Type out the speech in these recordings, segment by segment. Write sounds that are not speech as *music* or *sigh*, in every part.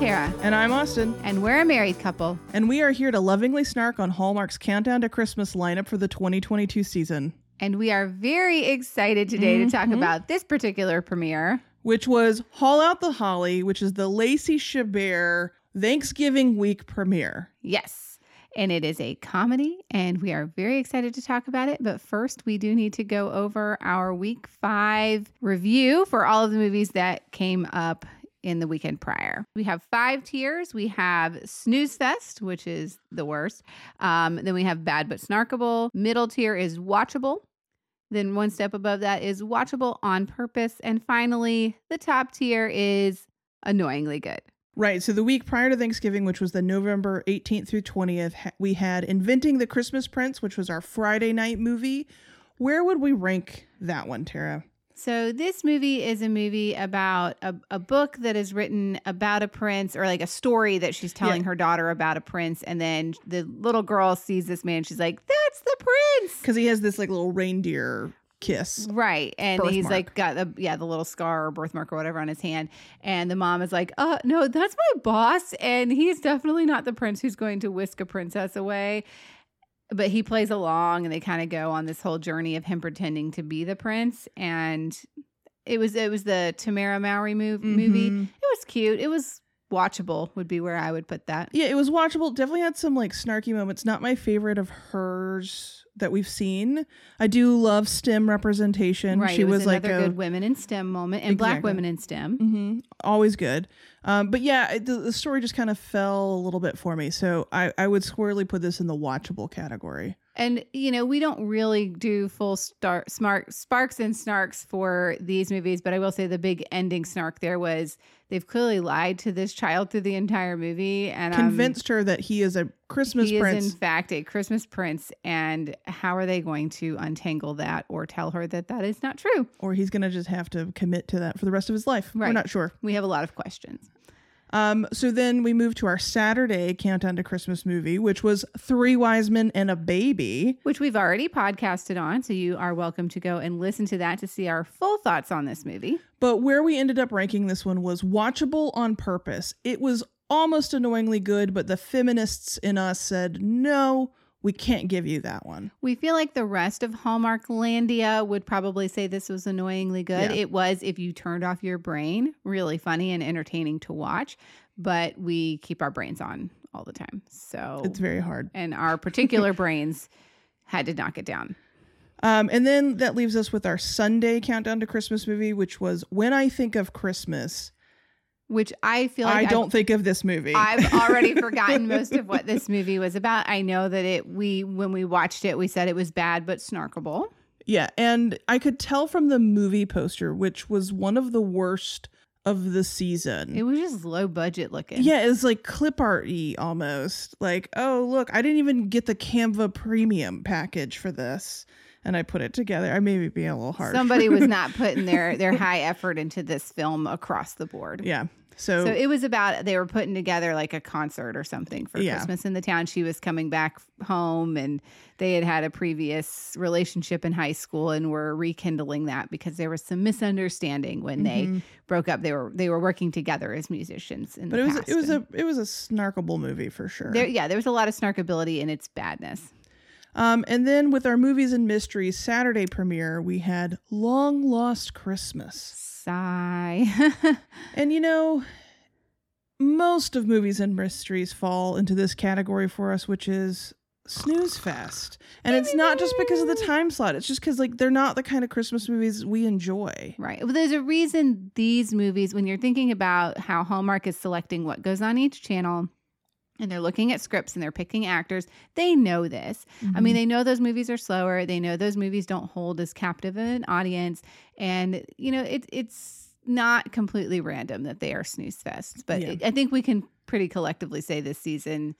Tara, And I'm Austin. and we're a married couple. And we are here to lovingly snark on Hallmark's Countdown to Christmas lineup for the 2022 season, And we are very excited today to talk Mhm. about this particular premiere. which was Haul Out the Holly, which is the Lacey Chabert Thanksgiving week premiere. Yes. And it is a comedy, and we are very excited to talk about it. But first, we do need to go over our week five review for all of the movies that came up in the weekend prior. We have five tiers. We have Snooze Fest, which is the worst. Um, then we have Bad but Snarkable. Middle tier is Watchable. Then one step above that is Watchable on Purpose. And finally, the top tier is Annoyingly Good. Right. So the week prior to Thanksgiving, which was the November 18th through 20th, we had Inventing the Christmas Prince, which was our Friday night movie. Where would we rank that one, Tara? So this movie is a movie about a, a book that is written about a prince or like a story that she's telling her daughter about a prince and then the little girl sees this man she's like that's the prince! Because he has this like little reindeer kiss. right and he's like got the yeah the little scar or birthmark or whatever on his hand and the mom is like uh no that's my boss and he's definitely not the prince who's going to whisk a princess away but he plays along and they kind of go on this whole journey of him pretending to be the prince and it was it was the Tamera Mowry move, movie. Mhm. It was cute. It was watchable would be where I would put that. Yeah, it was watchable. Definitely had some like snarky moments. Not my favorite of hers that we've seen. I do love STEM representation. Right. She was, was, like a good women in STEM moment and black women in STEM. hmm always good. Um, but yeah, it- the, the story just kind of fell a little bit for me. So I, I would squarely put this in the watchable category. And you know, we don't really do full star smart sparks and snarks for these movies, but I will say the big ending snark there was they've clearly lied to this child through the entire movie and um, Convinced her that he is a Christmas he prince. is in fact a Christmas prince, and how are they going to untangle that or tell her that that is not true? or he's going to just have to commit to that for the rest of his life. We're not sure. We have a lot of questions. Um, so then we moved to our Saturday countdown to Christmas movie, which was Three Wise Men and a Baby. which we've already podcasted on. So you are welcome to go and listen to that to see our full thoughts on this movie. But where we ended up ranking this one was watchable on purpose. It was almost annoyingly good, but the feminists in us said, no, we can't give you that one. We feel like the rest of Hallmark Landia would probably say this was annoyingly good. Yeah. It was, if you turned off your brain, really funny and entertaining to watch. But we keep our brains on all the time. So, It's very hard. and our particular brains had to knock it down. Um, and then that leaves us with our Sunday countdown to Christmas movie, which was When I Think of Christmas. Which I feel like I I've- don't think of this movie. I've already *laughs* forgotten most of what this movie was about. I know that it we when we watched it, we said it was bad but snarkable. yeah, and I could tell from the movie poster, which was one of the worst of the season. It was just low budget looking. Yeah, it was like clip arty almost. Like, oh look, I didn't even get the Canva premium package for this, and I put it together. I may be being a little hard. Somebody was *laughs* not putting their their high effort into this film across the board. yeah. So, So it was about they were putting together like a concert or something for Yeah. Christmas in the town. She was coming back home and they had had a previous relationship in high school and were rekindling that because there was some misunderstanding when they Mhm. broke up. They were they were working together as musicians in but the it was past. it was a it was a snarkable movie for sure. there, yeah, there was a lot of snarkability in its badness. Um, and then with our movies and mysteries Saturday premiere, we had Long Lost Christmas. Sigh. *laughs* And you know, most of movies and mysteries fall into this category for us, which is snooze fest. And it's not just because of the time slot. It's just because like they're not the kind of Christmas movies we enjoy. Right. Well, there's a reason these movies, when you're thinking about how Hallmark is selecting what goes on each channel, and they're looking at scripts and they're picking actors, they know this. I mean, mm-hmm. they know those movies are slower. They know those movies don't hold as captive an audience, and you know, it, it's not completely random that they are snooze fests. But Yeah. it- I think we can pretty collectively say this season.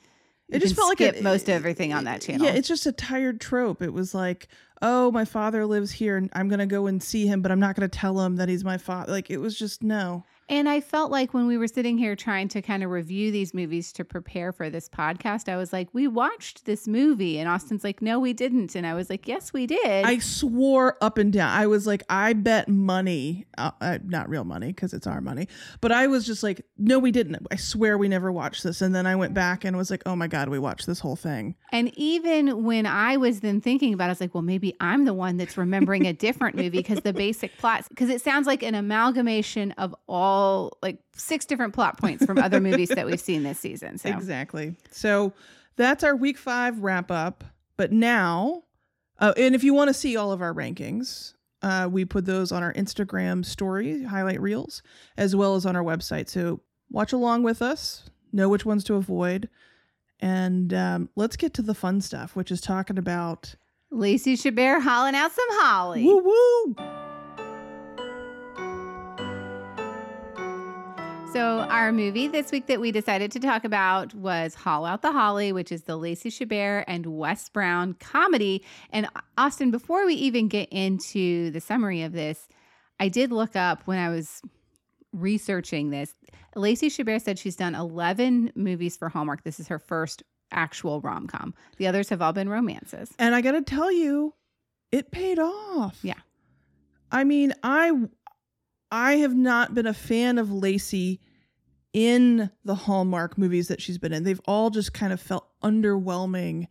you it just felt like it- most everything on that channel. Yeah, it's just a tired trope. It was like, oh, my father lives here, and I'm gonna go and see him, but I'm not gonna tell him that he's my father. Like it was just no. And I felt like when we were sitting here trying to kind of review these movies to prepare for this podcast, I was like, we watched this movie. And Austin's like, no, we didn't. And I was like, yes, we did. I swore up and down. I was like, I bet money, uh, uh, not real money because it's our money, but I was just like, no, we didn't. I swear we never watched this. And then I went back and was like, oh my God, we watched this whole thing. and even when I was then thinking about it, I was like, well, maybe I'm the one that's remembering a different movie because the basic plots, because it sounds like an amalgamation of all like six different plot points from other movies that we've seen this season. So Exactly. So that's our week five wrap up. But now, uh, and if you want to see all of our rankings, uh, we put those on our Instagram story, highlight reels, as well as on our website. So watch along with us, know which ones to avoid. And um, let's get to the fun stuff, which is talking about Lacey Chabert hauling out some holly. woo woo. So, our movie this week that we decided to talk about was Haul Out the Holly, which is the Lacey Chabert and Wes Brown comedy. And Austin, before we even get into the summary of this, I did look up when I was researching this. Lacey Chabert said she's done 11 movies for Hallmark. This is her first actual rom com. The others have all been romances. And I got to tell you, it paid off. Yeah. I mean, I I have not been a fan of Lacey in the Hallmark movies that she's been in. They've all just kind of felt underwhelming.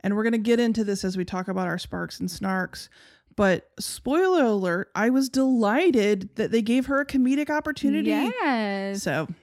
And we're going to get into this as we talk about our sparks and snarks. But spoiler alert, I was delighted that they gave her a comedic opportunity. Yes. So, All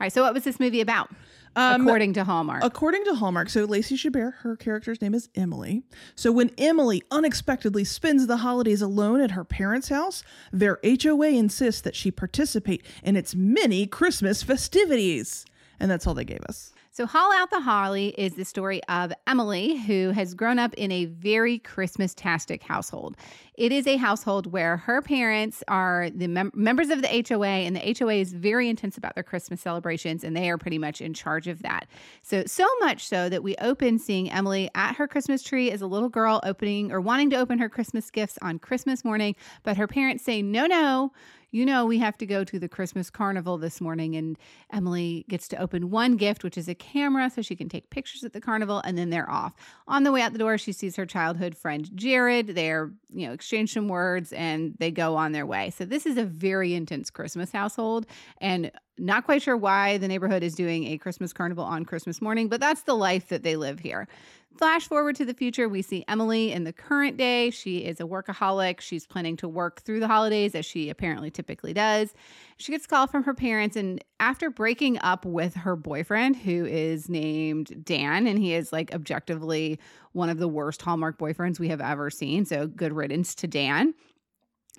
right. So, what was this movie about, um, according to Hallmark? According to Hallmark, so Lacey Chabert, her character's name is Emily. So when Emily unexpectedly spends the holidays alone at her parents' house, their HOA insists that she participate in its many Christmas festivities. And that's all they gave us. So, Haul Out the Holly is the story of Emily, who has grown up in a very Christmas tastic household. It is a household where her parents are the mem- members of the HOA, and the HOA is very intense about their Christmas celebrations, and they are pretty much in charge of that. So, so much so that we open seeing Emily at her Christmas tree as a little girl opening or wanting to open her Christmas gifts on Christmas morning, but her parents say, no, no you know, we have to go to the Christmas carnival this morning, and Emily gets to open one gift, which is a camera so she can take pictures at the carnival, and then they're off. On the way out the door, she sees her childhood friend Jared. They're, you know, exchange some words and they go on their way. So, this is a very intense Christmas household, and not quite sure why the neighborhood is doing a Christmas carnival on Christmas morning, but that's the life that they live here. Flash forward to the future, we see Emily in the current day. She is a workaholic. She's planning to work through the holidays as she apparently typically does. She gets a call from her parents, and after breaking up with her boyfriend, who is named Dan, and he is like objectively one of the worst Hallmark boyfriends we have ever seen. So, good riddance to Dan.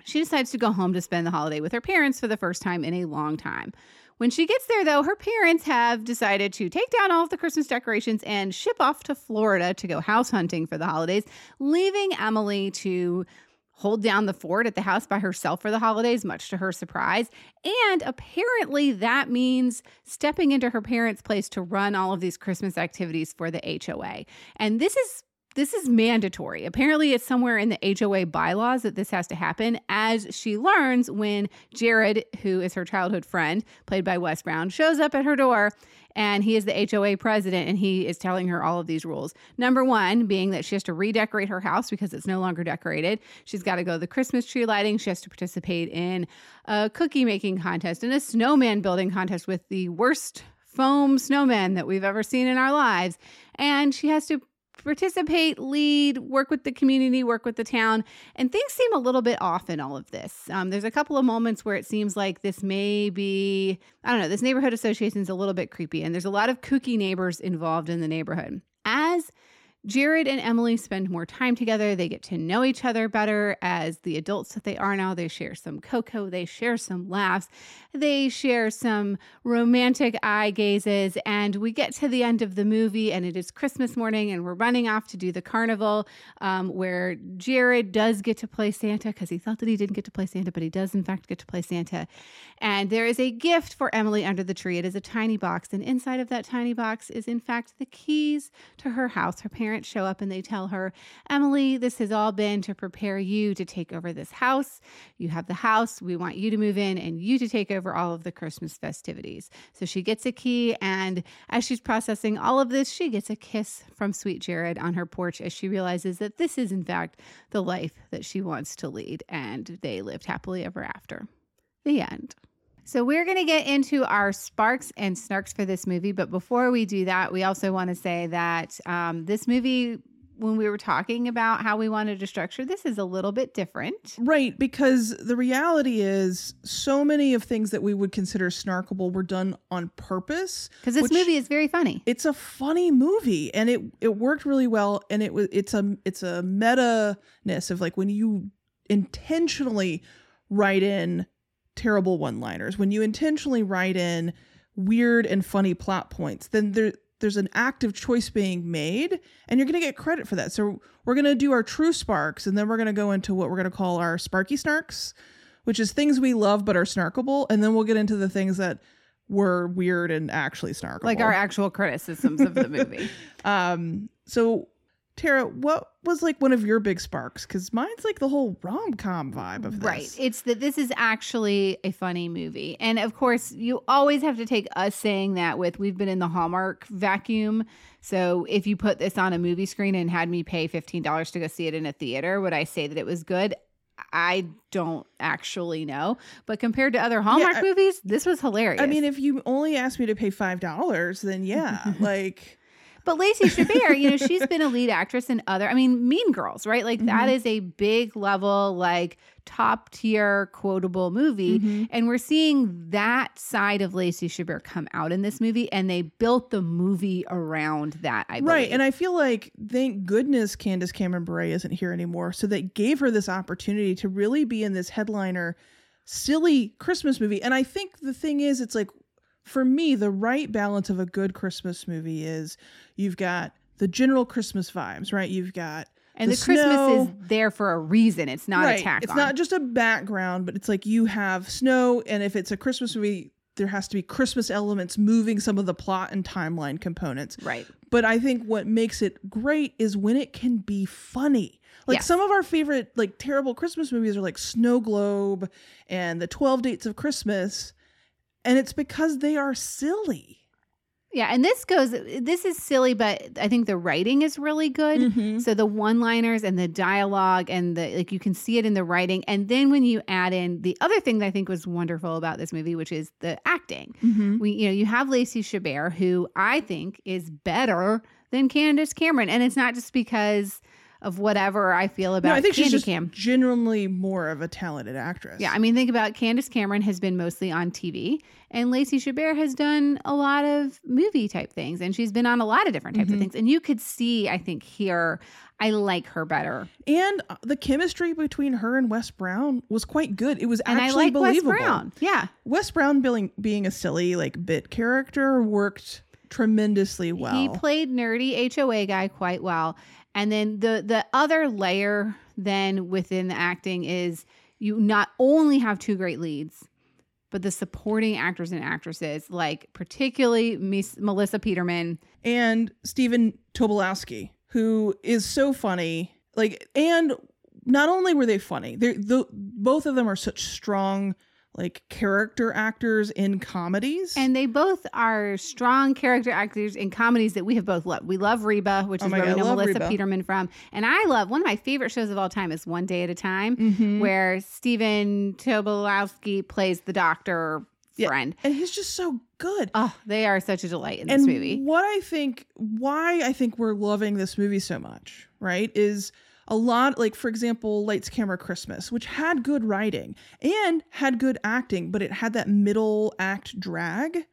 She decides to go home to spend the holiday with her parents for the first time in a long time. When she gets there, though, her parents have decided to take down all of the Christmas decorations and ship off to Florida to go house hunting for the holidays, leaving Emily to hold down the fort at the house by herself for the holidays, much to her surprise. And apparently, that means stepping into her parents' place to run all of these Christmas activities for the HOA. And this is this is mandatory. Apparently, it's somewhere in the HOA bylaws that this has to happen, as she learns when Jared, who is her childhood friend, played by Wes Brown, shows up at her door and he is the HOA president and he is telling her all of these rules. Number one being that she has to redecorate her house because it's no longer decorated. She's got to go to the Christmas tree lighting. She has to participate in a cookie making contest and a snowman building contest with the worst foam snowman that we've ever seen in our lives. And she has to participate, lead, work with the community, work with the town. And things seem a little bit off in all of this. Um, there's a couple of moments where it seems like this may be, I don't know, this neighborhood association is a little bit creepy. And there's a lot of kooky neighbors involved in the neighborhood. As Jared and Emily spend more time together. They get to know each other better as the adults that they are now. They share some cocoa, they share some laughs, they share some romantic eye gazes. And we get to the end of the movie, and it is Christmas morning, and we're running off to do the carnival um, where Jared does get to play Santa because he thought that he didn't get to play Santa, but he does, in fact, get to play Santa. And there is a gift for Emily under the tree. It is a tiny box, and inside of that tiny box is, in fact, the keys to her house. Her parents parents show up and they tell her, Emily, this has all been to prepare you to take over this house. You have the house. We want you to move in and you to take over all of the Christmas festivities. So she gets a key. And as she's processing all of this, she gets a kiss from Sweet Jared on her porch as she realizes that this is, in fact, the life that she wants to lead. And they lived happily ever after. The end. So we're going to get into our sparks and snarks for this movie. But before we do that, we also want to say that um, this movie, when we were talking about how we wanted to structure this, is a little bit different. Right, because the reality is so many of things that we would consider snarkable were done on purpose. Because this movie is very funny. It's a funny movie and it it worked really well and it was it's a it's a meta-ness of like when you intentionally write in terrible one-liners, when you intentionally write in weird and funny plot points, then there there's an active choice being made and you're going to get credit for that. So we're going to do our true sparks and then we're going to go into what we're going to call our sparky snarks, which is things we love but are snarkable and then we'll get into the things that were weird and actually snarkable. Like our actual criticisms of the movie. *laughs* Um, so Tara, what was like one of your big sparks? Because mine's like the whole rom com vibe of this. Right. It's that this is actually a funny movie. And of course, you always have to take us saying that with we've been in the Hallmark vacuum. So if you put this on a movie screen and had me pay $15 to go see it in a theater, would I say that it was good? I don't actually know. But compared to other Hallmark I- movies, this was hilarious. I mean, if you only asked me to pay five dollars, then yeah, *laughs* like But Lacey Chabert, you know, she's been a lead actress in other, I mean, Mean Girls, right? Like that Mhm. is a big level, like top tier quotable movie. Mhm. And we're seeing that side of Lacey Chabert come out in this movie. And they built the movie around that, I believe. right. And I feel like thank goodness Candace Cameron Bure isn't here anymore. So that gave her this opportunity to really be in this headliner, silly Christmas movie. And I think the thing is, it's like for me, the right balance of a good Christmas movie is you've got the general Christmas vibes, right? You've got and the, the Christmas is there for a reason. It's not right. a tack It's on. not just a background, but it's like you have snow, and if it's a Christmas movie, there has to be Christmas elements moving some of the plot and timeline components. right. But I think what makes it great is when it can be funny. Like Yes. some of our favorite, like terrible Christmas movies are like Snow Globe and the Twelve Dates of Christmas, and it's because they are silly. Yeah. And this goes, this is silly, but I think the writing is really good. Mm-hmm. So the one-liners and the dialogue and the like you can see it in the writing. And then when you add in the other thing that I think was wonderful about this movie, which is the acting. Mm-hmm. We you know, you have Lacey Chabert, who I think is better than Candace Cameron. And it's not just because of whatever I feel about No, I think she's just Cam. genuinely more of a talented actress. Yeah, I mean, think about Candace Cameron has been mostly on TV, and Lacey Chabert has done a lot of movie type things, and she's been on a lot of different types Mhm. of things. And you could see, I think, here, I like her better, And uh, the chemistry between her and Wes Brown was quite good. It was and I actually like Wes believable. Brown. Yeah, Wes Brown being being a silly like bit character worked tremendously well. he played nerdy HOA guy quite well. And then the the other layer then within the acting is you not only have two great leads, but the supporting actors and actresses, like particularly Miss Melissa Peterman. and Stephen Tobolowsky, who is so funny. Like, and not only were they funny, they the both of them are such strong like character actors in comedies. And they both are strong character actors in comedies that we have both loved. We love Reba, which Oh is where God, we I know Melissa Reba. Peterman from. And I love one of my favorite shows of all time is One Day at a Time, Mhm. where Stephen Tobolowsky plays the doctor Yeah. friend. and he's just so good. Oh, they are such a delight in this movie. what I think, why I think we're loving this movie so much, right, is a lot like, for example, Lights Camera Christmas, which had good writing and had good acting, but it had that middle act drag.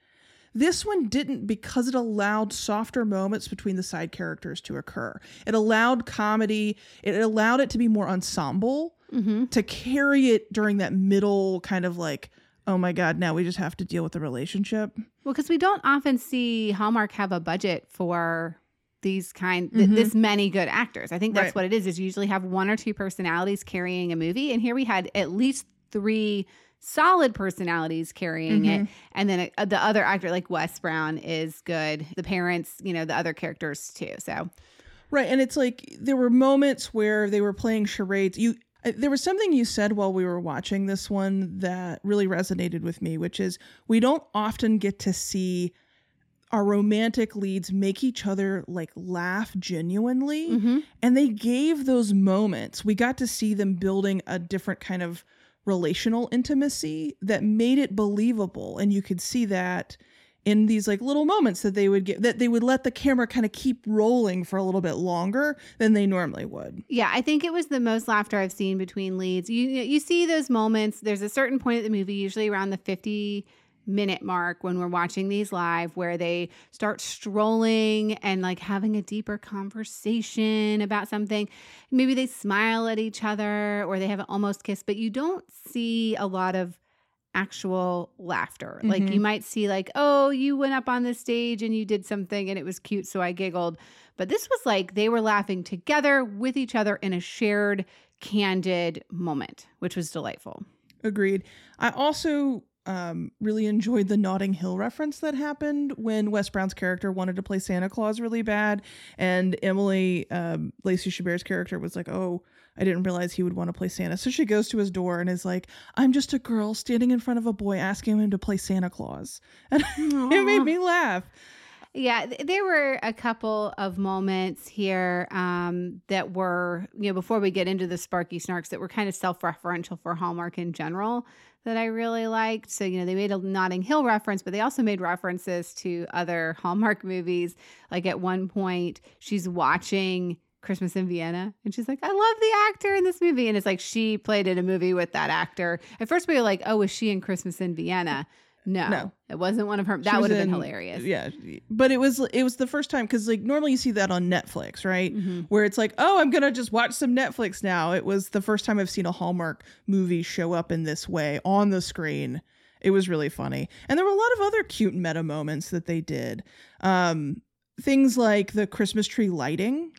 This one didn't because it allowed softer moments between the side characters to occur. It allowed comedy, it allowed it to be more ensemble hmm to carry it during that middle kind of like, oh my God, now we just have to deal with the relationship. Well, because we don't often see Hallmark have a budget for these kind th- Mhm. this many good actors. I think that's Right. what it is. Is you usually have one or two personalities carrying a movie, and here we had at least three solid personalities carrying it, Mhm. and then uh, the other actor like Wes Brown is good. The parents, you know, the other characters too. So Right, and it's like there were moments where they were playing charades. You uh, there was something you said while we were watching this one that really resonated with me, which is we don't often get to see our romantic leads make each other like laugh genuinely. Mm-hmm. And they gave those moments. We got to see them building a different kind of relational intimacy that made it believable. And you could see that in these like little moments that they would get that they would let the camera kind of keep rolling for a little bit longer than they normally would. Yeah, I think it was the most laughter I've seen between leads. You you see those moments. There's a certain point of the movie, usually around the 50 minute mark when we're watching these live where they start strolling and like having a deeper conversation about something. Maybe they smile at each other or they have an almost kiss, but you don't see a lot of actual laughter. Like Mhm. you might see like, "Oh, you went up on the stage and you did something and it was cute, so I giggled." But this was like they were laughing together with each other in a shared candid moment, which was delightful. Agreed. I also um, really enjoyed the Notting Hill reference that happened when Wes Brown's character wanted to play Santa Claus really bad, and Emily um, Lacey Chabert's character was like, "Oh, I didn't realize he would want to play Santa." So she goes to his door and is like, "I'm just a girl standing in front of a boy asking him to play Santa Claus," *laughs* and it made me laugh. Yeah, th- there were a couple of moments here um, that were, you know, before we get into the Sparky Snarks, that were kind of self referential for Hallmark in general that I really liked. So, you know, they made a Notting Hill reference, but they also made references to other Hallmark movies. Like at one point, she's watching Christmas in Vienna and she's like, I love the actor in this movie. And it's like she played in a movie with that actor. At first, we were like, oh, was she in Christmas in Vienna? No, No. it wasn't one of her. That would have been hilarious. Yeah, but it was it was the first time because like normally you see that on Netflix, right? Mhm. Where it's like, oh, I'm gonna just watch some Netflix now. It was the first time I've seen a Hallmark movie show up in this way on the screen. It was really funny, and there were a lot of other cute meta moments that they did. Um, things like the Christmas tree lighting.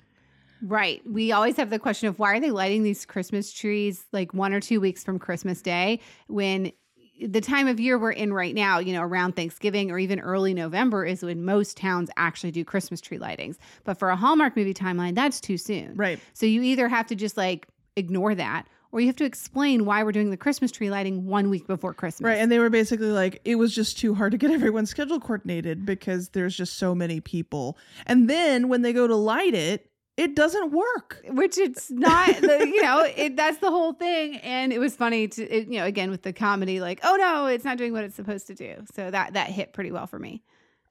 Right. We always have the question of why are they lighting these Christmas trees like one or two weeks from Christmas Day when the time of year we're in right now, you know, around Thanksgiving or even early November is when most towns actually do Christmas tree lightings. But for a Hallmark movie timeline, that's too soon. Right. So you either have to just like ignore that or you have to explain why we're doing the Christmas tree lighting one week before Christmas. Right. And they were basically like, it was just too hard to get *laughs* everyone's schedule coordinated because there's just so many people. And then when they go to light it, it doesn't work. which it's not the, you know it, that's the whole thing and it was funny to it, you know again with the comedy like oh no it's not doing what it's supposed to do so that that hit pretty well for me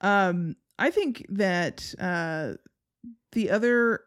Um, I think that uh, the other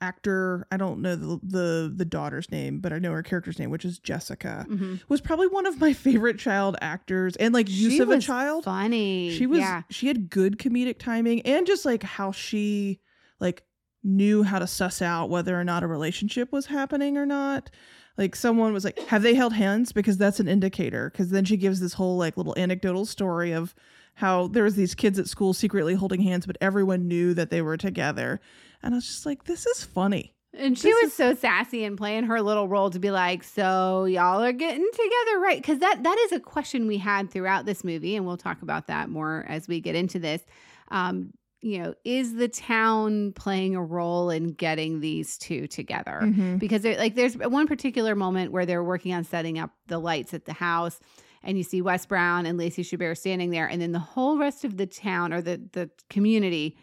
actor, I don't know the, the the daughter's name, but I know her character's name, which is Jessica, Mhm. was probably one of my *laughs* favorite child actors and like use She of a child. funny She was yeah she had good comedic timing and just like how she like knew how to suss out whether or not a relationship was happening or not. Like someone was like, "Have they held hands?" Because that's an indicator. Because then she gives this whole like little anecdotal story of how there was these kids at school secretly holding hands, but everyone knew that they were together. And I was just like, "This is funny." and she this was so sassy and playing her little role to be like so y'all are getting together right because that that is a question we had throughout this movie and we'll talk about that more as we get into this um you know is the town playing a role in getting these two together? Mm-hmm. Because like there's one particular moment where they're working on setting up the lights at the house and you see Wes Brown and Lacey Chabert standing there and then the whole rest of the town or the the community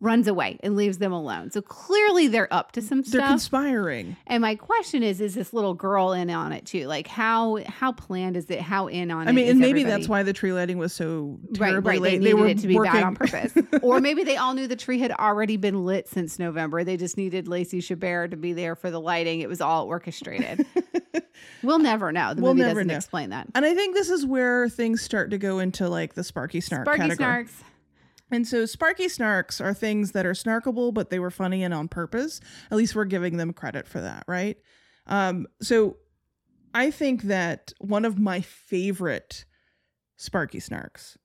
runs away and leaves them alone. So clearly they're up to some stuff. They're conspiring. and my question is is this little girl in on it too? Like how how planned is it? How in on it? I mean, and maybe everybody? that's why the tree lighting was so Right, terribly right. late. They needed were it to be working bad on purpose. *laughs* or maybe they all knew the tree had already been lit since November. They just needed Lacey Chabert to be there for the lighting. It was all orchestrated. *laughs* we'll never know. The We'll movie never doesn't know. explain that. And I think this is where things start to go into like the Sparky Snark Sparky category. Snarks. And so Sparky Snarks are things that are snarkable, but they were funny and on purpose. At least we're giving them credit for that, right? Um, so I think that one of my favorite Sparky Snarks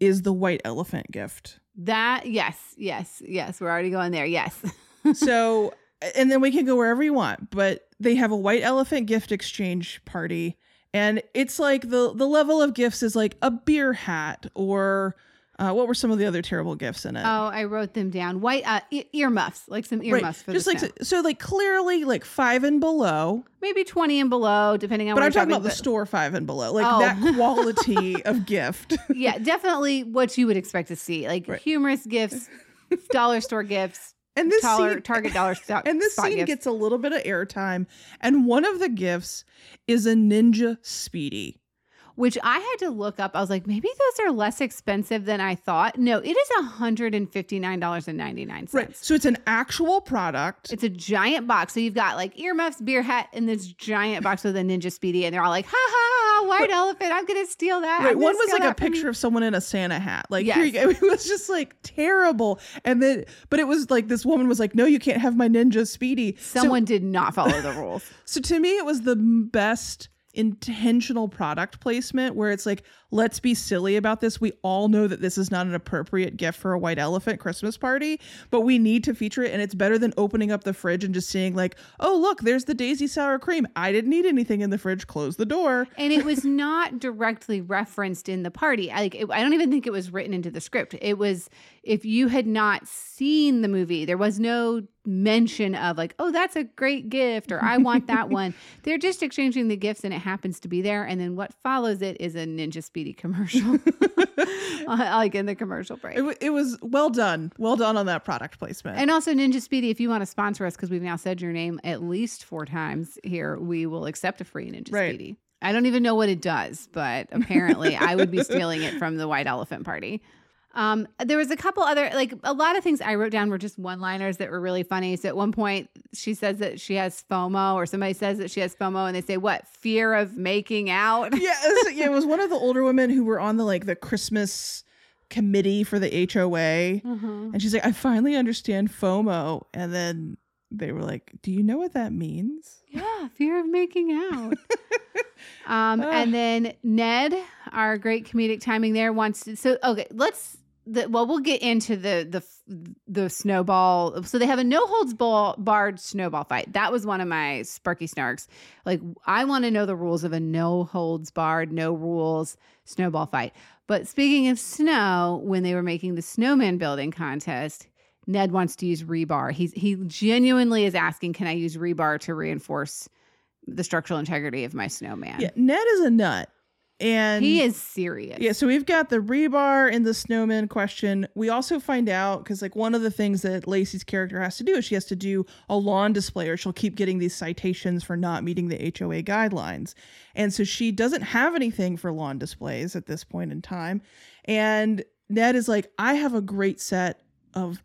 is the white elephant gift. That yes, yes, yes. We're already going there. Yes. *laughs* so and then we can go wherever you want but they have a white elephant gift exchange party and it's like the the level of gifts is like a beer hat or Uh, what were some of the other terrible gifts in it? Oh, I wrote them down. White uh, e- earmuffs, like some Right, earmuffs for just the like snow. so, like clearly like five and below. maybe twenty and below, depending on. But what I'm talking about the store five and below, like Oh. that *laughs* quality of gift. *laughs* yeah, definitely what you would expect to see, like Right. humorous gifts, *laughs* dollar store gifts, And this dollar scene, Target dollar stock. and this scene gifts. gets a little bit of airtime. And one of the gifts is a Ninja Speedi. Which I had to look up. I was like, maybe those are less expensive than I thought. No, it is $159.99. Right. So it's an actual product. It's a giant box. So you've got like earmuffs, beer hat, and this giant box with a Ninja Speedi, and they're all like, "Ha ha, ha white elephant! I'm gonna steal that." Right. One was like a picture of someone in a Santa hat. Like here you go. *laughs* It was just like terrible. And then but it was like this woman was like, No, you can't have my Ninja Speedi. So- Someone did not follow the rules. *laughs* So to me, it was the best intentional product placement where it's like, let's be silly about this. We all know that this is not an appropriate gift for a white elephant Christmas party, but we need to feature it. And it's better than opening up the fridge and just seeing, like, oh, look, there's the daisy sour cream. I didn't need anything in the fridge. Close the door. and it was not directly referenced in the party. Like, it, I don't even think it was written into the script. It was if you had not seen the movie, there was no mention of like, oh, that's a great gift or I want that *laughs* one. They're just exchanging the gifts and it happens to be there. And then what follows it is a Ninja Speedi commercial, *laughs* *laughs* uh, like in the commercial break. It, it was well done. Well done on that product placement. And also, Ninja Speedi, if you want to sponsor us, because we've now said your name at least four times here, we will accept a free Ninja Right. Speedy. I don't even know what it does, but apparently I would be stealing it from the White Elephant Party. Um, there was a couple other, like a lot of things I wrote down were just one liners that were really funny. So at one point, she says that she has FOMO, or somebody says that she has FOMO, and they say, What? Fear of making out? yeah, it was, yeah, it was one of the older women who were on the like the Christmas committee for the HOA. Mhm. And she's like, I finally understand FOMO. And then they were like, Do you know what that means? Yeah, fear of making out. *laughs* um, and then Ned, our great comedic timing there, wants to. So okay, let's. The, well, we'll get into the the the snowball. So they have a no holds ball, barred snowball fight. That was one of my Sparky snarks. Like I want to know the rules of a no holds barred, no rules snowball fight. But speaking of snow, when they were making the snowman building contest, Ned wants to use rebar. He's he genuinely is asking, "Can I use rebar to reinforce the structural integrity of my snowman?" Yeah, Ned is a nut. And he is serious. Yeah, so we've got the rebar and the snowman question. We also find out because, like, one of the things that Lacey's character has to do is she has to do a lawn display, or she'll keep getting these citations for not meeting the HOA guidelines. And so she doesn't have anything for lawn displays at this point in time. And Ned is like, I have a great set of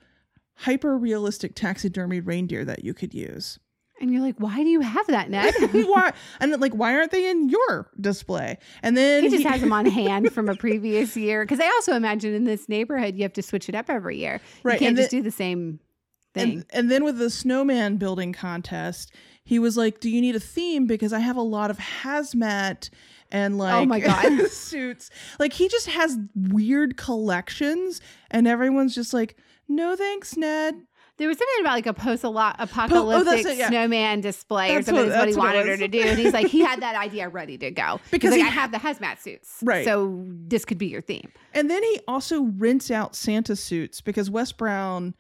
hyper realistic taxidermy reindeer that you could use. And you're like, "Why do you have that, Ned?" *laughs* why? And then, like, why aren't they in your display? And then he just has them on *laughs* hand from a previous year. Because I also imagine in this neighborhood, you have to switch it up every year. Right, You can't and just do the same thing. And, and then with the snowman building contest, he was like, "Do you need a theme? Because I have a lot of hazmat and oh like Oh my *laughs* God. suits. Like he just has weird collections, and everyone's just like, "No thanks, Ned." There was something about like a post-apocalyptic oh, it, yeah. snowman display or something. what- is what he that's what wanted her to do, and he's like, he had that *laughs* idea ready to go Because like, he I have the hazmat suits, Right. So this could be your theme. And then he also rents out Santa suits because Wes Brown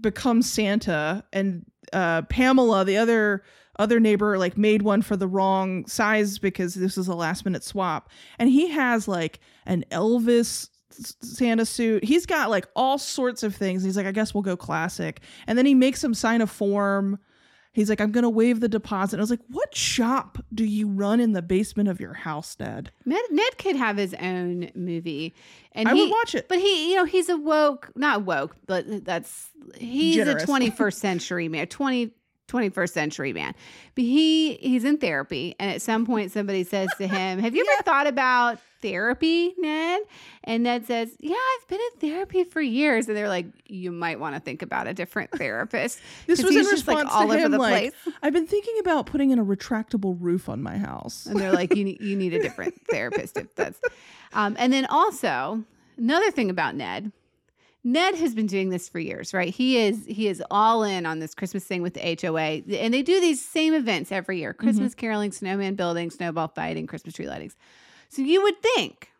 becomes Santa, and uh, Pamela, the other other neighbor, like made one for the wrong size because this was a last minute swap, and he has like an Elvis Santa suit. He's got like all sorts of things. He's like, I guess we'll go classic, and then he makes him sign a form. He's like, I'm gonna waive the deposit. And I was like, what shop do you run in the basement of your house, Ned? Ned, Ned could have his own movie, and I he, would watch it. But he, you know, he's a woke, not woke, but that's he's Generous. *laughs* a 21st century man, 20, 21st century man. But he he's in therapy, and at some point somebody says to him, "Have you *laughs* ever thought about therapy, Ned?" And Ned says, "Yeah, I've been in therapy for years." And they're like, "You might want to think about a different therapist." *laughs* this was in he's just, like, response all to him, the like, place. I've been thinking about putting in a retractable roof on my house. and they're like, you need you need a different *laughs* therapist if that's. Um, and then also another thing about Ned. Ned has been doing this for years, right? He is he is all in on this Christmas thing with the HOA, and they do these same events every year: mm-hmm. Christmas caroling, snowman building, snowball fighting, Christmas tree lightings. So you would think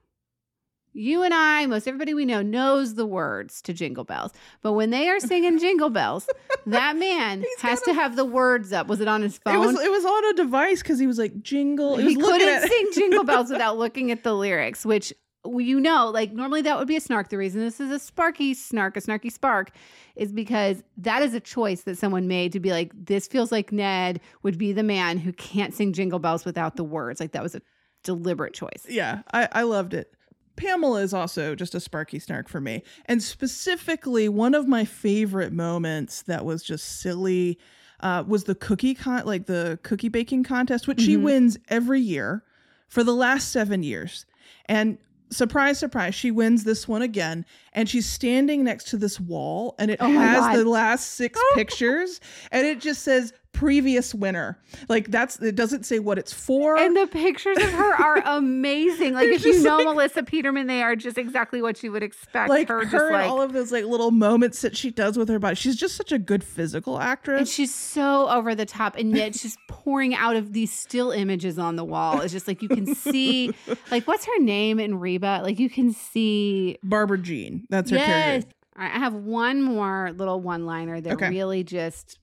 You and I, most everybody we know, knows the words to Jingle Bells. But when they are singing *laughs* Jingle Bells, that man He's has to have the words up. Was it on his phone? It was it was on a device because he was like jingle. He, he was couldn't sing Jingle Bells *laughs* without looking at the lyrics, which you know, like normally that would be a snark. The reason this is a sparky snark, a snarky spark, is because that is a choice that someone made to be like, this feels like Ned would be the man who can't sing Jingle Bells without the words. Like that was a deliberate choice. Yeah, I, I loved it. Pamela is also just a sparky snark for me. And specifically, one of my favorite moments that was just silly uh, was the cookie con like the cookie baking contest, which she Mhm. wins every year for the last seven years. And surprise, surprise, she wins this one again. And she's standing next to this wall, and it Oh has the last six *laughs* pictures, and it just says previous winner. Like that's it doesn't say what it's for. And the pictures of her are *laughs* amazing. Like if you know like- Melissa Peterman, they are just exactly what you would expect. like her, her, like all of those like little moments that she does with her body. She's just such a good physical actress. And she's so over the top, and yet she's *laughs* pouring out of these still images on the wall. It's just like you can see, *laughs* like, what's her name in Reba? Like, you can see. Barbara Jean. That's her Yes. character. All right, I have one more little one liner that Okay. really just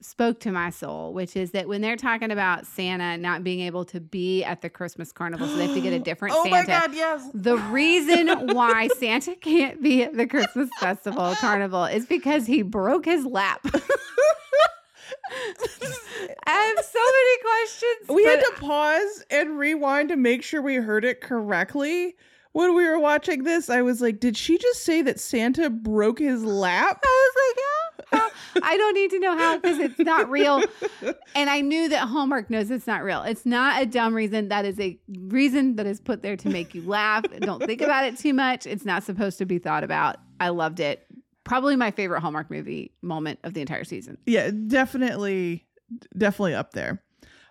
spoke to my soul, which is that when they're talking about Santa not being able to be at the Christmas carnival, so they have to get a *gasps* different oh Santa. my god, yes. The reason why Santa *laughs* can't be at the Christmas festival carnival is because he broke his lap. *laughs* I have so many questions. We had to pause and rewind to make sure we heard it correctly. When we were watching this, I was like, did she just say that Santa broke his lap? I was like, how? I don't need to know how because it's not real. And I knew that Hallmark knows it's not real. It's not a dumb reason. That is a reason that is put there to make you laugh. don't think about it too much. It's not supposed to be thought about. I loved it. Probably my favorite Hallmark movie moment of the entire season. Yeah, definitely, definitely up there.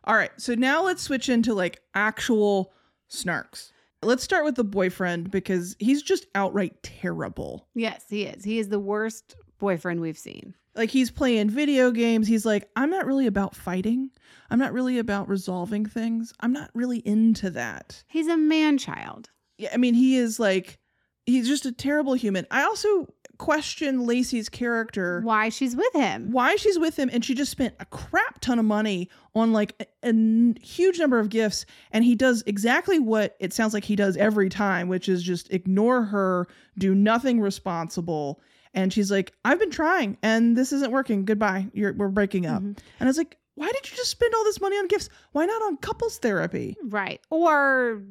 All right, so now let's switch into like actual snarks. Let's start with the boyfriend because he's just outright terrible. Yes, he is. He is the worst boyfriend we've seen. Like he's playing video games. He's like, I'm not really about fighting. I'm not really about resolving things. I'm not really into that. He's a man child. Yeah, I mean, he is like, he's just a terrible human. I also question Lacey's character. Why she's with him. why she's with him and she just spent a crap ton of money on like a, huge number of gifts and he does exactly what it sounds like he does every time which is just ignore her do nothing responsible and she's like i've been trying and this isn't working goodbye You're, we're breaking up Mhm. and i was like why did you just spend all this money on gifts why not on couples therapy Right. Or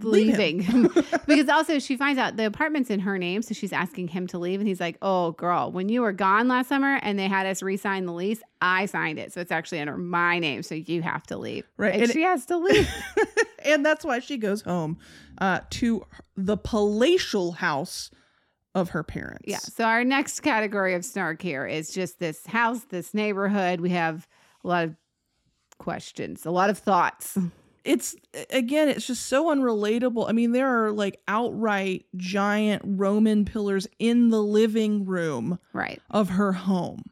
leaving. *laughs* *laughs* because also she finds out the apartment's in her name. So she's asking him to leave. And he's like, Oh, girl, when you were gone last summer and they had us re sign the lease, I signed it. So it's actually under my name. So you have to leave. Right, And, and it- she has to leave. *laughs* and that's why she goes home uh, to the palatial house of her parents yeah. So our next category of snark here is just this house, this neighborhood. We have a lot of questions, a lot of thoughts. It's again it's just so unrelatable i mean there are like outright giant roman pillars in the living room Right. of her home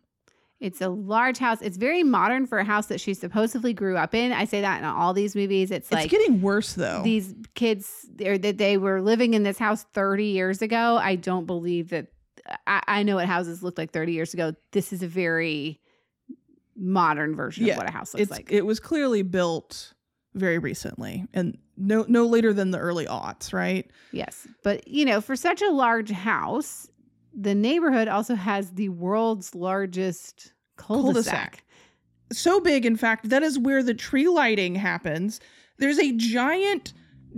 It's a large house. It's very modern for a house that she supposedly grew up in. I say that in all these movies. It's it's like getting worse though these kids or that they were living in this house 30 years ago. I don't believe that. I, I know what houses looked like 30 years ago. This is a very modern version Yeah, of what a house looks it's like. it was clearly built very recently and no no later than the early aughts right yes. But, you know, for such a large house, the neighborhood also has the world's largest cul-de-sac. Cul-de-sac. so big in fact that is where the tree lighting happens there's a giant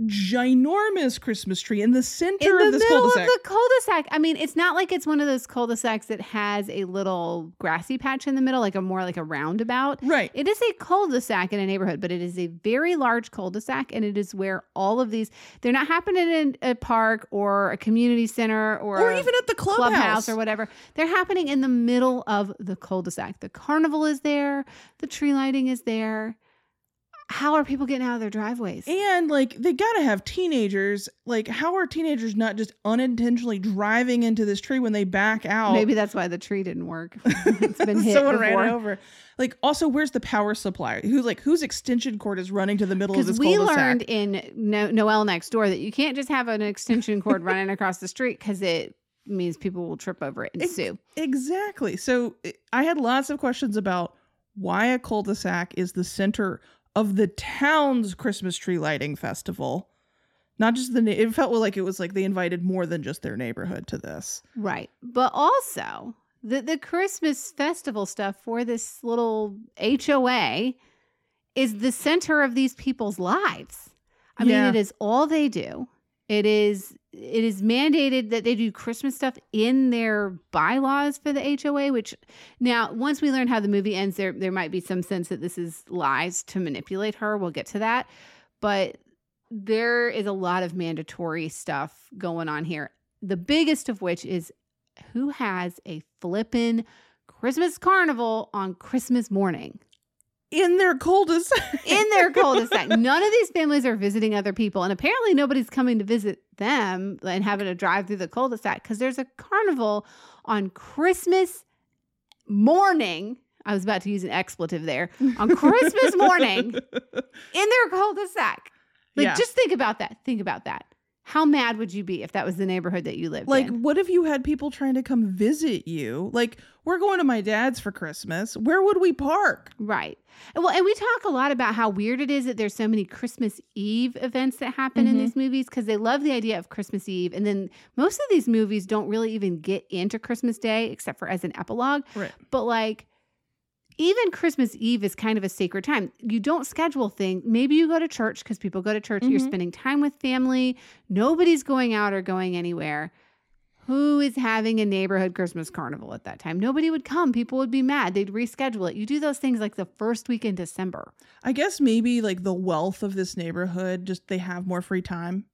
ginormous christmas tree in the center in of the this middle cul-de-sac of the cul-de-sac. I mean, it's not like it's one of those cul-de-sacs that has a little grassy patch in the middle, like a more like a roundabout. right It is a cul-de-sac in a neighborhood, but it is a very large cul-de-sac, and it is where all of these they're not happening in a park or a community center or, or even at the clubhouse, clubhouse or whatever. They're happening in the middle of the cul-de-sac. The carnival is there, the tree lighting is there. How are people getting out of their driveways? And like they gotta have teenagers. Like, how are teenagers not just unintentionally driving into this tree when they back out? Maybe that's why the tree didn't work. *laughs* it's been hit Someone before. ran over. Like, also, where's the power supply? Who's like whose extension cord is running to the middle of this we cul-de-sac? learned in no- Noel next door that you can't just have an extension cord *laughs* running across the street because it means people will trip over it and Ex- sue. Exactly. So I- I had lots of questions about why a cul-de-sac is the center of the town's Christmas tree lighting festival. Not just the na- it felt like it was like they invited more than just their neighborhood to this. Right. But also, the, the Christmas festival stuff for this little HOA is the center of these people's lives. I Yeah. mean, it is all they do. It is it is mandated that they do Christmas stuff in their bylaws for the HOA, which now once we learn how the movie ends, there there might be some sense that this is lies to manipulate her. We'll get to that. But there is a lot of mandatory stuff going on here. The biggest of which is who has a flippin' Christmas carnival on Christmas morning In their cul-de-sac. in their *laughs* cul-de-sac. None of these families are visiting other people, and apparently nobody's coming to visit them and having to drive through the cul-de-sac because there's a carnival on Christmas morning. I was about to use an expletive there on Christmas morning *laughs* in their cul-de-sac. Like, Yeah. just think about that. Think about that. How mad would you be if that was the neighborhood that you lived like in? Like, what if you had people trying to come visit you? Like we're going to my dad's for Christmas. Where would we park? Right. And Well, and we talk a lot about how weird it is that there's so many Christmas Eve events that happen in Mhm. these movies because they love the idea of Christmas Eve. And then most of these movies don't really even get into Christmas Day except for as an epilogue. Right. But like, even Christmas Eve is kind of a sacred time. You don't schedule things. Maybe you go to church because people go to church. You're Mhm. spending time with family. Nobody's going out or going anywhere. Who is having a neighborhood Christmas carnival at that time? Nobody would come. People would be mad. They'd reschedule it. You do those things like the first week in December. I guess maybe like the wealth of this neighborhood, just they have more free time.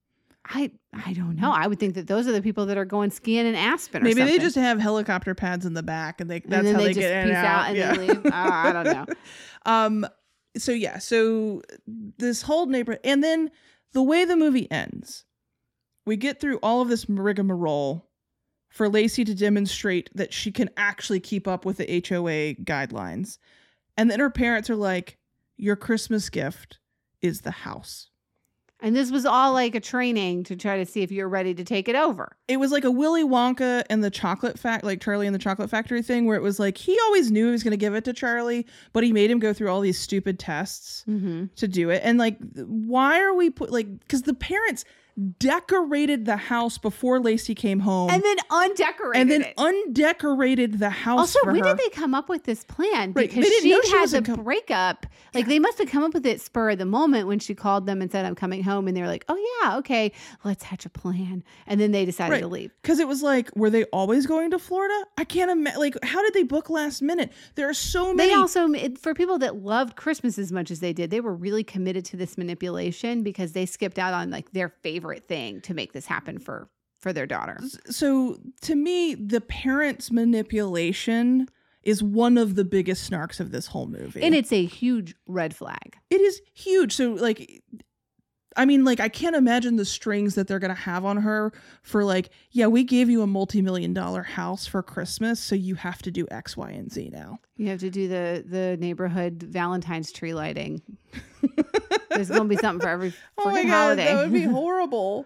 I I don't know. I would think that those are the people that are going skiing in Aspen. Or Maybe they just have helicopter pads in the back, and they that's and how they, they, get in and out, out. and yeah. then leave. Oh, I don't know. *laughs* um. So yeah. So this whole neighborhood, and then the way the movie ends, we get through all of this rigmarole for Lacey to demonstrate that she can actually keep up with the HOA guidelines, and then her parents are like, "Your Christmas gift is the house." And this was all like a training to try to see if you're ready to take it over. it was like a Willy Wonka and the chocolate fact, like Charlie and the Chocolate Factory thing, where it was like he always knew he was going to give it to Charlie, but he made him go through all these stupid tests Mm-hmm. to do it. And like, why are we put like because the parents decorated the house before Lacey came home, And then undecorated and then it. undecorated the house. Also, when her. did they come up with this plan? Right, Because she she had the com- breakup. Like they must have come up with it spur of the moment when she called them and said, "I'm coming home," and they were like, "Oh yeah, okay, let's hatch a plan." And then they decided Right. to leave. Because it was like, were they always going to Florida? I can't imagine. Like, how did they book last minute? There are so many. They also, for people that loved Christmas as much as they did, they were really committed to this manipulation because they skipped out on like their favorite thing to make this happen for for their daughter. so to me, the parents' manipulation is one of the biggest snarks of this whole movie. And it's a huge red flag. it is huge. So like I mean, like I can't imagine the strings that they're gonna have on her for like, yeah, we gave you a multi-million dollar house for Christmas, so you have to do X, Y, and Z now. You have to do the the neighborhood Valentine's tree lighting. *laughs* There's going to be something for every *laughs* Oh my god, holiday. that would be *laughs* horrible.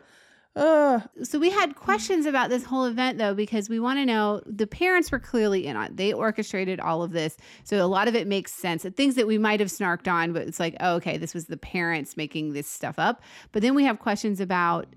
Uh so we had questions about this whole event though because we want to know the parents were clearly in on they orchestrated all of this so a lot of it makes sense. The things that we might have snarked on but it's like oh, okay this was the parents making this stuff up. But then we have questions about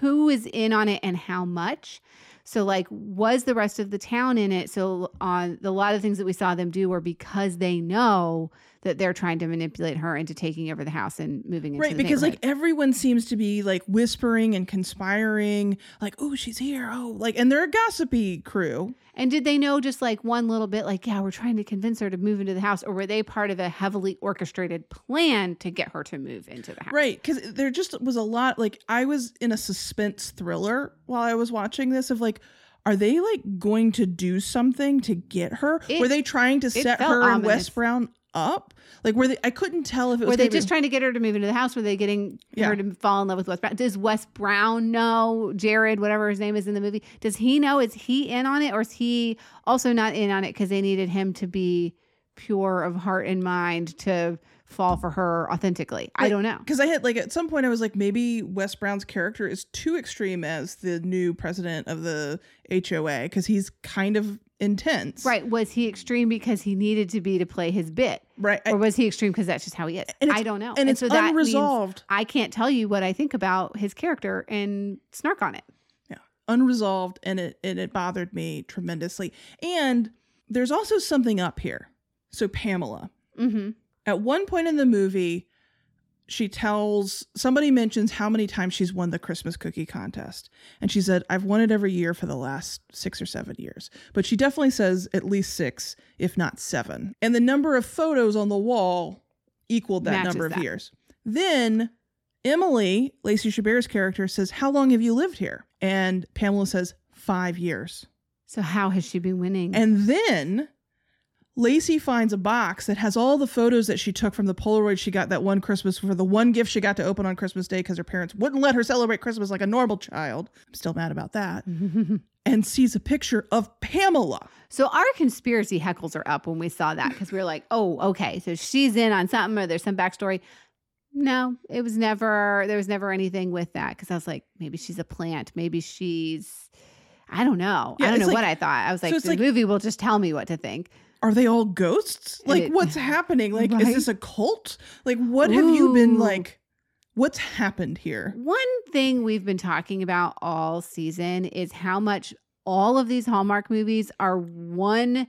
who is in on it and how much. So like was the rest of the town in it? So on the, a lot of things that we saw them do were because they know that they're trying to manipulate her into taking over the house and moving into right, because like everyone seems to be like whispering and conspiring, like, oh, she's here. Oh, like and they're a gossipy crew. And did they know just like one little bit, like, yeah, we're trying to convince her to move into the house? Or were they part of a heavily orchestrated plan to get her to move into the house? Right, because there just was a lot. Like I was in a suspense thriller while I was watching this of like, are they like going to do something to get her? It- Were they trying to set her and ominous. Wes Brown up? Like were they I couldn't tell if it was Were they gonna be- just trying to get her to move into the house? Were they getting Yeah. her to fall in love with Wes Brown? Does Wes Brown know Jared, whatever his name is in the movie? Does he know? Is he in on it, or is he also not in on it because they needed him to be pure of heart and mind to fall for her authentically? I don't know. because I had like at some point I was like maybe Wes Brown's character is too extreme as the new president of the HOA because he's kind of intense, Right? Was he extreme because he needed to be to play his bit, Right, or was he extreme because that's just how he is? I don't know. and it's so unresolved, I can't tell you what I think about his character and snark on it. Yeah. Unresolved, and it and it bothered me tremendously. And there's also something up here. So Pamela, Mm-hmm. at one point in the movie, she tells somebody mentions how many times she's won the Christmas cookie contest. And she said, I've won it every year for the last six or seven years. But she definitely says at least six, if not seven. And the number of photos on the wall equaled that Matches number of that. years. Then Emily, Lacey Chabert's character, says, How long have you lived here? And Pamela says, Five years. So how has she been winning? And then Lacey finds a box that has all the photos that she took from the Polaroid she got that one Christmas for the one gift she got to open on Christmas Day because her parents wouldn't let her celebrate Christmas like a normal child. I'm still mad about that. *laughs* And sees a picture of Pamela. so our conspiracy heckles are up when we saw that because we were like, oh, okay, so she's in on something or there's some backstory. No, it was never. There was never anything with that because I was like, maybe she's a plant. Maybe she's. I don't know. Yeah, I don't know it's what I thought. I was like, so the like- movie will just tell me what to think. Are they all ghosts? Like, it- what's happening? Like, Right? is this a cult? Like, what have you been like? What's happened here? One thing we've been talking about all season is how much all of these Hallmark movies are one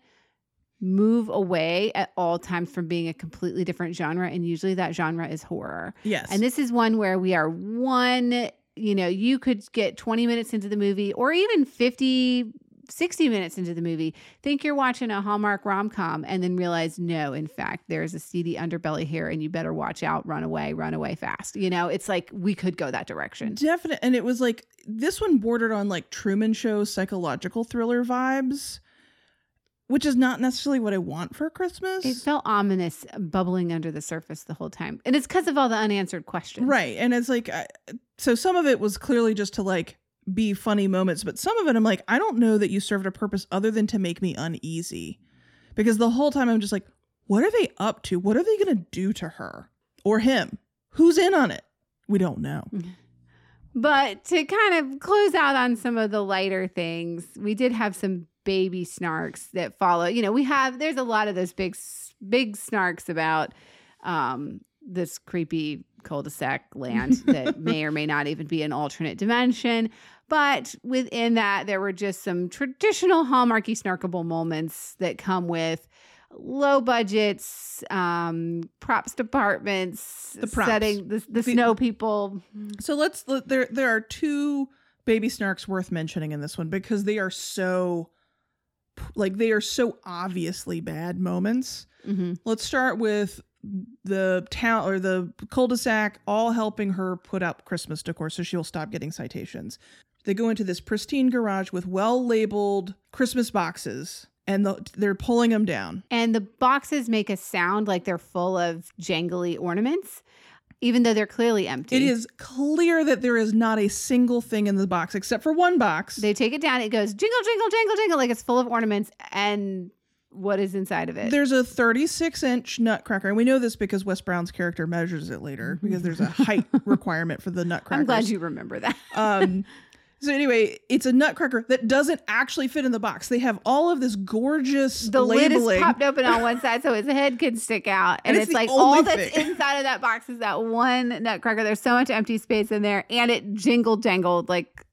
move away at all times from being a completely different genre. And usually that genre is horror. Yes. And this is one where we are one, you know, you could get 20 minutes into the movie or even 50, 60 minutes into the movie, think you're watching a Hallmark rom com, and then realize, no, in fact, there's a seedy underbelly here and you better watch out, run away, run away fast. You know, it's like we could go that direction. Definite, and it was like this one bordered on like Truman Show psychological thriller vibes, which is not necessarily what I want for Christmas. It felt ominous bubbling under the surface the whole time. And it's because of all the unanswered questions. right, and it's like I, so some of it was clearly just to like be funny moments, but some of it I'm like I don't know that you served a purpose other than to make me uneasy, because the whole time I'm just like, what are they up to? What are they gonna do to her or him? Who's in on it? We don't know. But to kind of close out on some of the lighter things, we did have some baby snarks that follow. You know, we have there's a lot of those big big snarks about um this creepy cul-de-sac land that *laughs* may or may not even be an alternate dimension. But within that, there were just some traditional hallmarky snarkable moments that come with low budgets, um, props departments, The props. setting the, the The- snow people. So let's let- there there are two baby snarks worth mentioning in this one because they are so like they are so obviously bad moments. Mm-hmm. Let's start with the town or the cul-de-sac all helping her put up Christmas decor so she'll stop getting citations. They go into this pristine garage with well-labeled Christmas boxes and the, they're pulling them down. And the boxes make a sound like they're full of jangly ornaments, even though they're clearly empty. It is clear that there is not a single thing in the box except for one box. They take it down, it goes jingle, jingle, jingle, jingle, like it's full of ornaments. And what is inside of it? There's a 36 inch nutcracker, and we know this because Wes Brown's character measures it later because there's a height *laughs* requirement for the nutcracker. I'm glad you remember that. *laughs* Um, so anyway, it's a nutcracker that doesn't actually fit in the box. They have all of this gorgeous the lid is popped open on one *laughs* side so his head can stick out. And, And it's it's, like all that's inside of that box is that one nutcracker. There's so much empty space in there. And it jingled jangled. Like,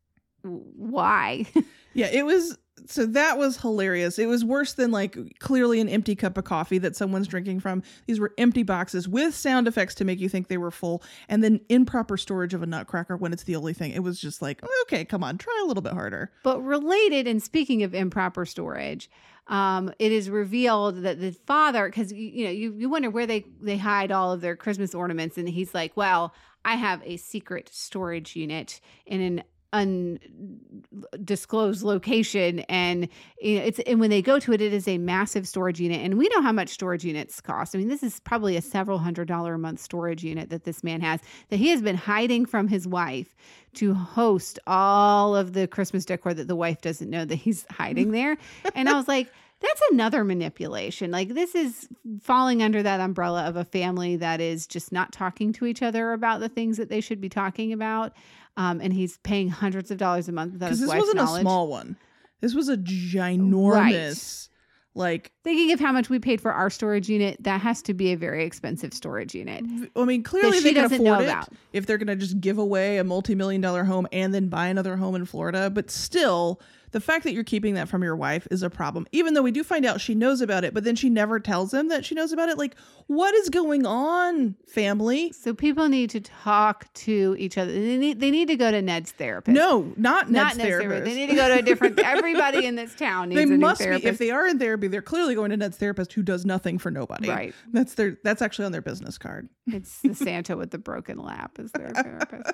why? Yeah, it was. So that was hilarious. It was worse than like clearly an empty cup of coffee that someone's drinking from. These were empty boxes with sound effects to make you think they were full, and then improper storage of a nutcracker when it's the only thing. It was just like, okay, come on, try a little bit harder. But related, and speaking of improper storage, um, it is revealed that the father, because you, know, you, you wonder where they they hide all of their Christmas ornaments, and he's like, "Well, I have a secret storage unit in an undisclosed location and it's and when they go to it it is a massive storage unit and we know how much storage units cost. I mean this is probably a several hundred dollar a month storage unit that this man has that he has been hiding from his wife to host all of the christmas decor that the wife doesn't know that he's hiding *laughs* there. And i was like that's another manipulation. Like this is falling under that umbrella of a family that is just not talking to each other about the things that they should be talking about. Um, and he's paying hundreds of dollars a month without his Because this wife's wasn't knowledge. a small one. This was a ginormous, like, Thinking of how much we paid for our storage unit, that has to be a very expensive storage unit. I mean, clearly she they can doesn't know afford it about. if they're going to just give away a multi-million dollar home and then buy another home in Florida. But still, the fact that you're keeping that from your wife is a problem. Even though we do find out she knows about it, but then she never tells him that she knows about it. Like, what is going on, family? So people need to talk to each other. They need they need to go to Ned's therapist. No, not not Ned's Ned's therapist. therapist. They need to go to a different. *laughs* Everybody in this town needs They a must be therapist. if they are in therapy. They're clearly going to Ned's therapist, who does nothing for nobody. Right. That's their. That's actually on their business card. It's the Santa with the broken lap is their *laughs* therapist.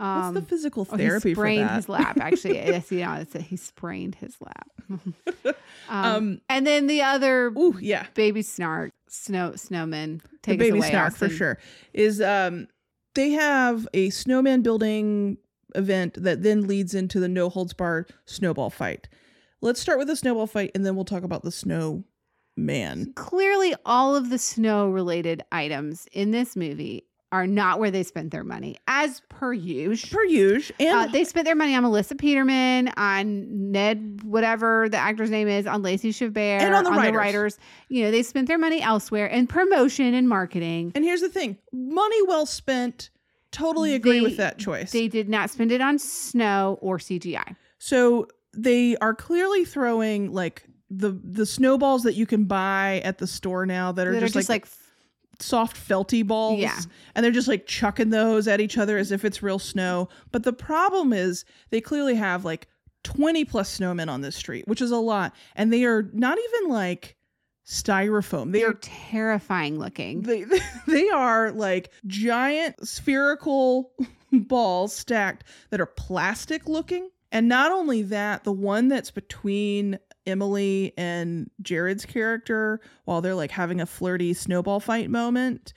What's Um, the physical therapy oh, therapy he for sprained that? his lap. Actually, *laughs* yes, you know, it's a, he sprained his lap. *laughs* um, Um, and then the other Ooh, yeah. baby snark, snow snowman, the take us baby away, snark for sure is um they have a snowman building event that then leads into the no holds bar snowball fight let's start with the snowball fight and then we'll talk about the snow man Clearly, all of the snow related items in this movie are not where they spent their money, as per usual. per usual and Uh, they spent their money on Melissa Peterman, on Ned, whatever the actor's name is, on Lacey Chabert, And on the writers. writers. You know, they spent their money elsewhere in promotion and marketing. and here's the thing money well spent totally agree They- with that choice They did not spend it on snow or CGI. so they are clearly throwing like the the snowballs that you can buy at the store now that are That just, are just like like, soft felty balls. Yeah. And they're just like chucking those at each other as if it's real snow. But the problem is they clearly have like 20 plus snowmen on this street, which is a lot. And they are not even like styrofoam. They they're are terrifying looking. they *laughs* they are like giant spherical *laughs* balls stacked that are plastic looking. And not only that, the one that's between Emily and Jared's character while they're like having a flirty snowball fight moment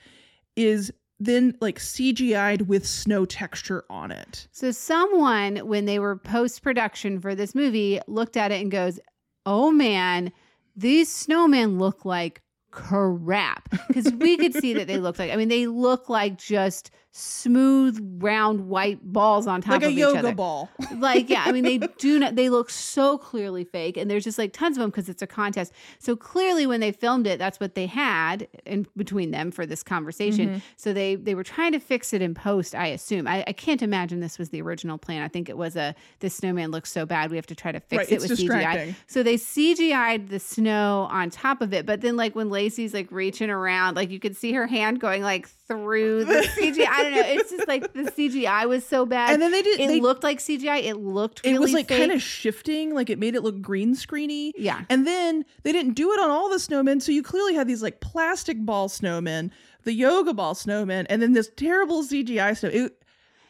is then like CGI'd with snow texture on it. So someone, when they were post production for this movie, looked at it and goes, "Oh man, these snowmen look like crap." Because we could see that they looked like. I mean, they look like just smooth, round, white balls on top of it. like a yoga ball. *laughs* like yeah i mean they *laughs* do not they look so clearly fake and there's just like tons of them because it's a contest so clearly when they filmed it that's what they had in between them for this conversation Mm-hmm. so they they were trying to fix it in post i assume I, I can't imagine this was the original plan i think it was a this snowman looks so bad we have to try to fix Right, it with cgi so they cgi'd the snow on top of it but then like when lacey's like reaching around like you could see her hand going like through the *laughs* cgi don't know it's just like the cgi was so bad And then they did it they, looked like CGI. It looked really it was like fake. kind of shifting, like it made it look green screeny. yeah. And then they didn't do it on all the snowmen, so you clearly had these like plastic ball snowmen, the yoga ball snowmen, and then this terrible CGI snow. It,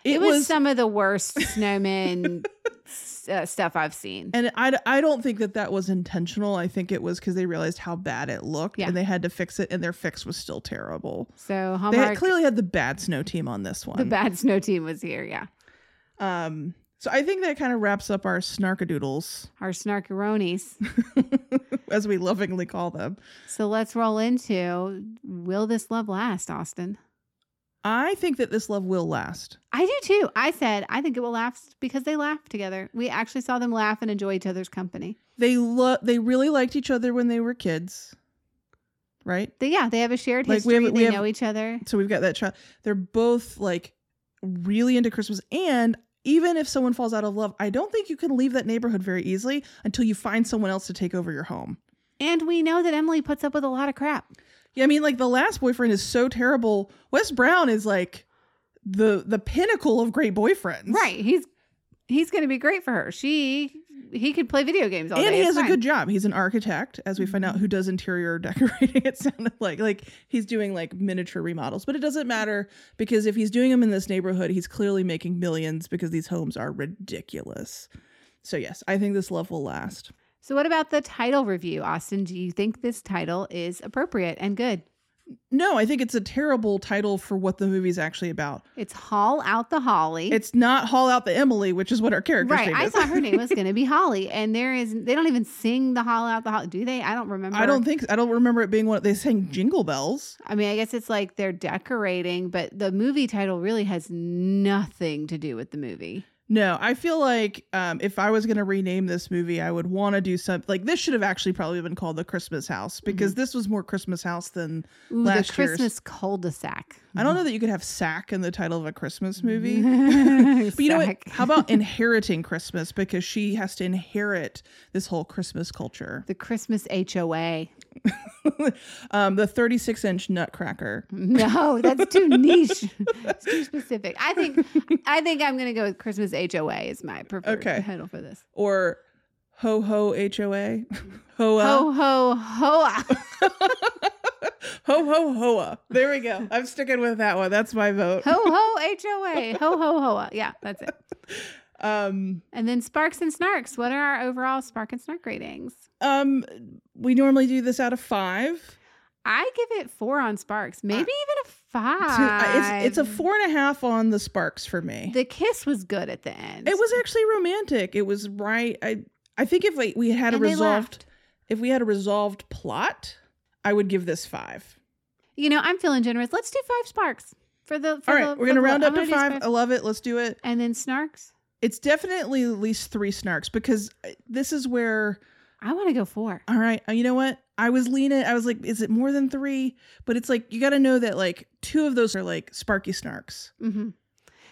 it, It, was, was, some of the worst snowman uh, stuff I've seen. and I, I don't think that that was intentional. I think it was because they realized how bad it looked, Yeah. and they had to fix it, and their fix was still terrible. So They had, clearly had the bad snow team on this one. the bad snow team was here. Yeah, um, so I think that kind of wraps up our snarkadoodles, our snarkaronis. *laughs* as we lovingly call them. so let's roll into Will this love last, Austin? I think that this love will last. I do too. I said I think it will last because they laughed together. We actually saw them laugh and enjoy each other's company. They lo- they really liked each other when they were kids, right? They, yeah, they have a shared Like, we history. have- we they have- know each other. So we've got that child. They're both like really into Christmas, and even if someone falls out of love, I don't think you can leave that neighborhood very easily until you find someone else to take over your home. And we know that Emily puts up with a lot of crap. Yeah, I mean, like the last boyfriend is so terrible. Wes Brown is like the the pinnacle of great boyfriends, Right. He's he's going to be great for her. She he could play video games all and day. he It's has a good job. He's an architect, as we find out, who does interior *laughs* decorating. It sounded like like he's doing like miniature remodels, but it doesn't matter because if he's doing them in this neighborhood, he's clearly making millions because these homes are ridiculous. So yes, I think this love will last. So what about the title review, Austin? Do you think this title is appropriate and good? No, I think it's a terrible title for what the movie's actually about. It's Haul Out the Holly. It's not Haul Out the Emily, which is what our character right. I thought her name was *laughs* going to be Holly, and there is they don't even sing the Haul Out the Holly, do they? I don't remember. I don't think I don't remember it being one. They sang Jingle Bells. I mean, I guess it's like they're decorating, but the movie title really has nothing to do with the movie. No, I feel like um, if I was going to rename this movie, I would want to do something like this. Should have actually probably been called the Christmas House because this was more Christmas House than. Ooh, Last the year's. Christmas cul-de-sac. I don't know that you could have "sack" in the title of a Christmas movie. movie. *laughs* But you know what? How about *laughs* inheriting Christmas because she has to inherit this whole Christmas culture. the Christmas HOA? *laughs* um, the 36 inch Nutcracker. No, that's too *laughs* niche. it's too specific. I think I think I'm gonna go with Christmas HOA is my preferred Okay. title for this. or Ho Ho HOA. Ho *laughs* Hoa. Ho ho hoa. Ho Ho Hoa. There we go. I'm sticking with that one. That's my vote. Ho ho HOA. Ho ho hoa. Yeah, that's it. Um, And then Sparks and Snarks. What are our overall Spark and Snark ratings? um, we normally do this out of five. I give it four on Sparks, maybe even a Uh, five. It's it's a four and a half on the Sparks for me. The kiss was good at the end. It was actually romantic. It was right. I I think if we, we had a And they resolved if we had a resolved plot, I would give this five. You know, I'm feeling generous. Let's do five Sparks for the. For All the- we're gonna the- round up to gonna five. I love it. Let's do it. And then Snarks. It's definitely at least three snarks because uh, this is where. I want to go four. All right, uh, you know what? I was leaning. I was like, is it more than three? But it's like you got to know that like two of those are like sparky snarks. hmm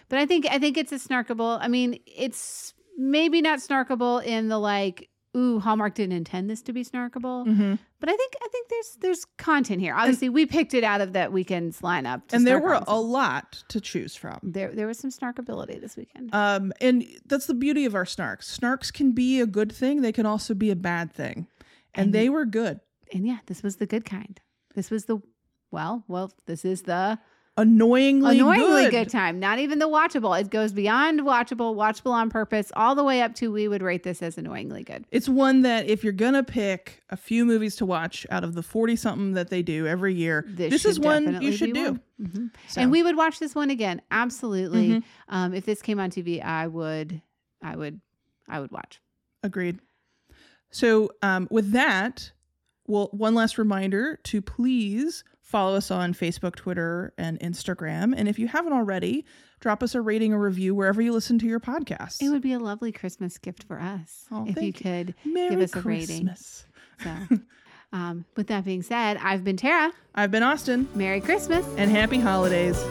But I think I think it's a snarkable. I mean, it's maybe not snarkable in the like. Ooh, Hallmark didn't intend this to be snarkable, Mm-hmm. but I think I think there's there's content here. Obviously, we picked it out of that weekend's lineup, And there were a lot to choose from. there there was some snarkability this weekend. Um, and that's the beauty of our snarks. Snarks can be a good thing. They can also be a bad thing, and, And- they were good. and yeah, this was the good kind. This was the well, well, this is the Annoyingly, annoyingly good. good. time. Not even the watchable. It goes beyond watchable, watchable on purpose, all the way up to we would rate this as annoyingly good. It's one that if you're gonna pick a few movies to watch out of the forty something that they do every year, this, is one you should do. Mhm. So, And we would watch this one again. Absolutely. Mhm. Um, if this came on TV, I would, I would, I would watch. agreed. So, um, with that, well, one last reminder to please follow us on Facebook, Twitter, and Instagram. And if you haven't already, drop us a rating or review wherever you listen to your podcast. It would be a lovely Christmas gift for us Oh, if you thank could. Merry us a rating. So, *laughs* um, with that being said, I've been Tara. I've been Austin, Merry Christmas. and happy holidays.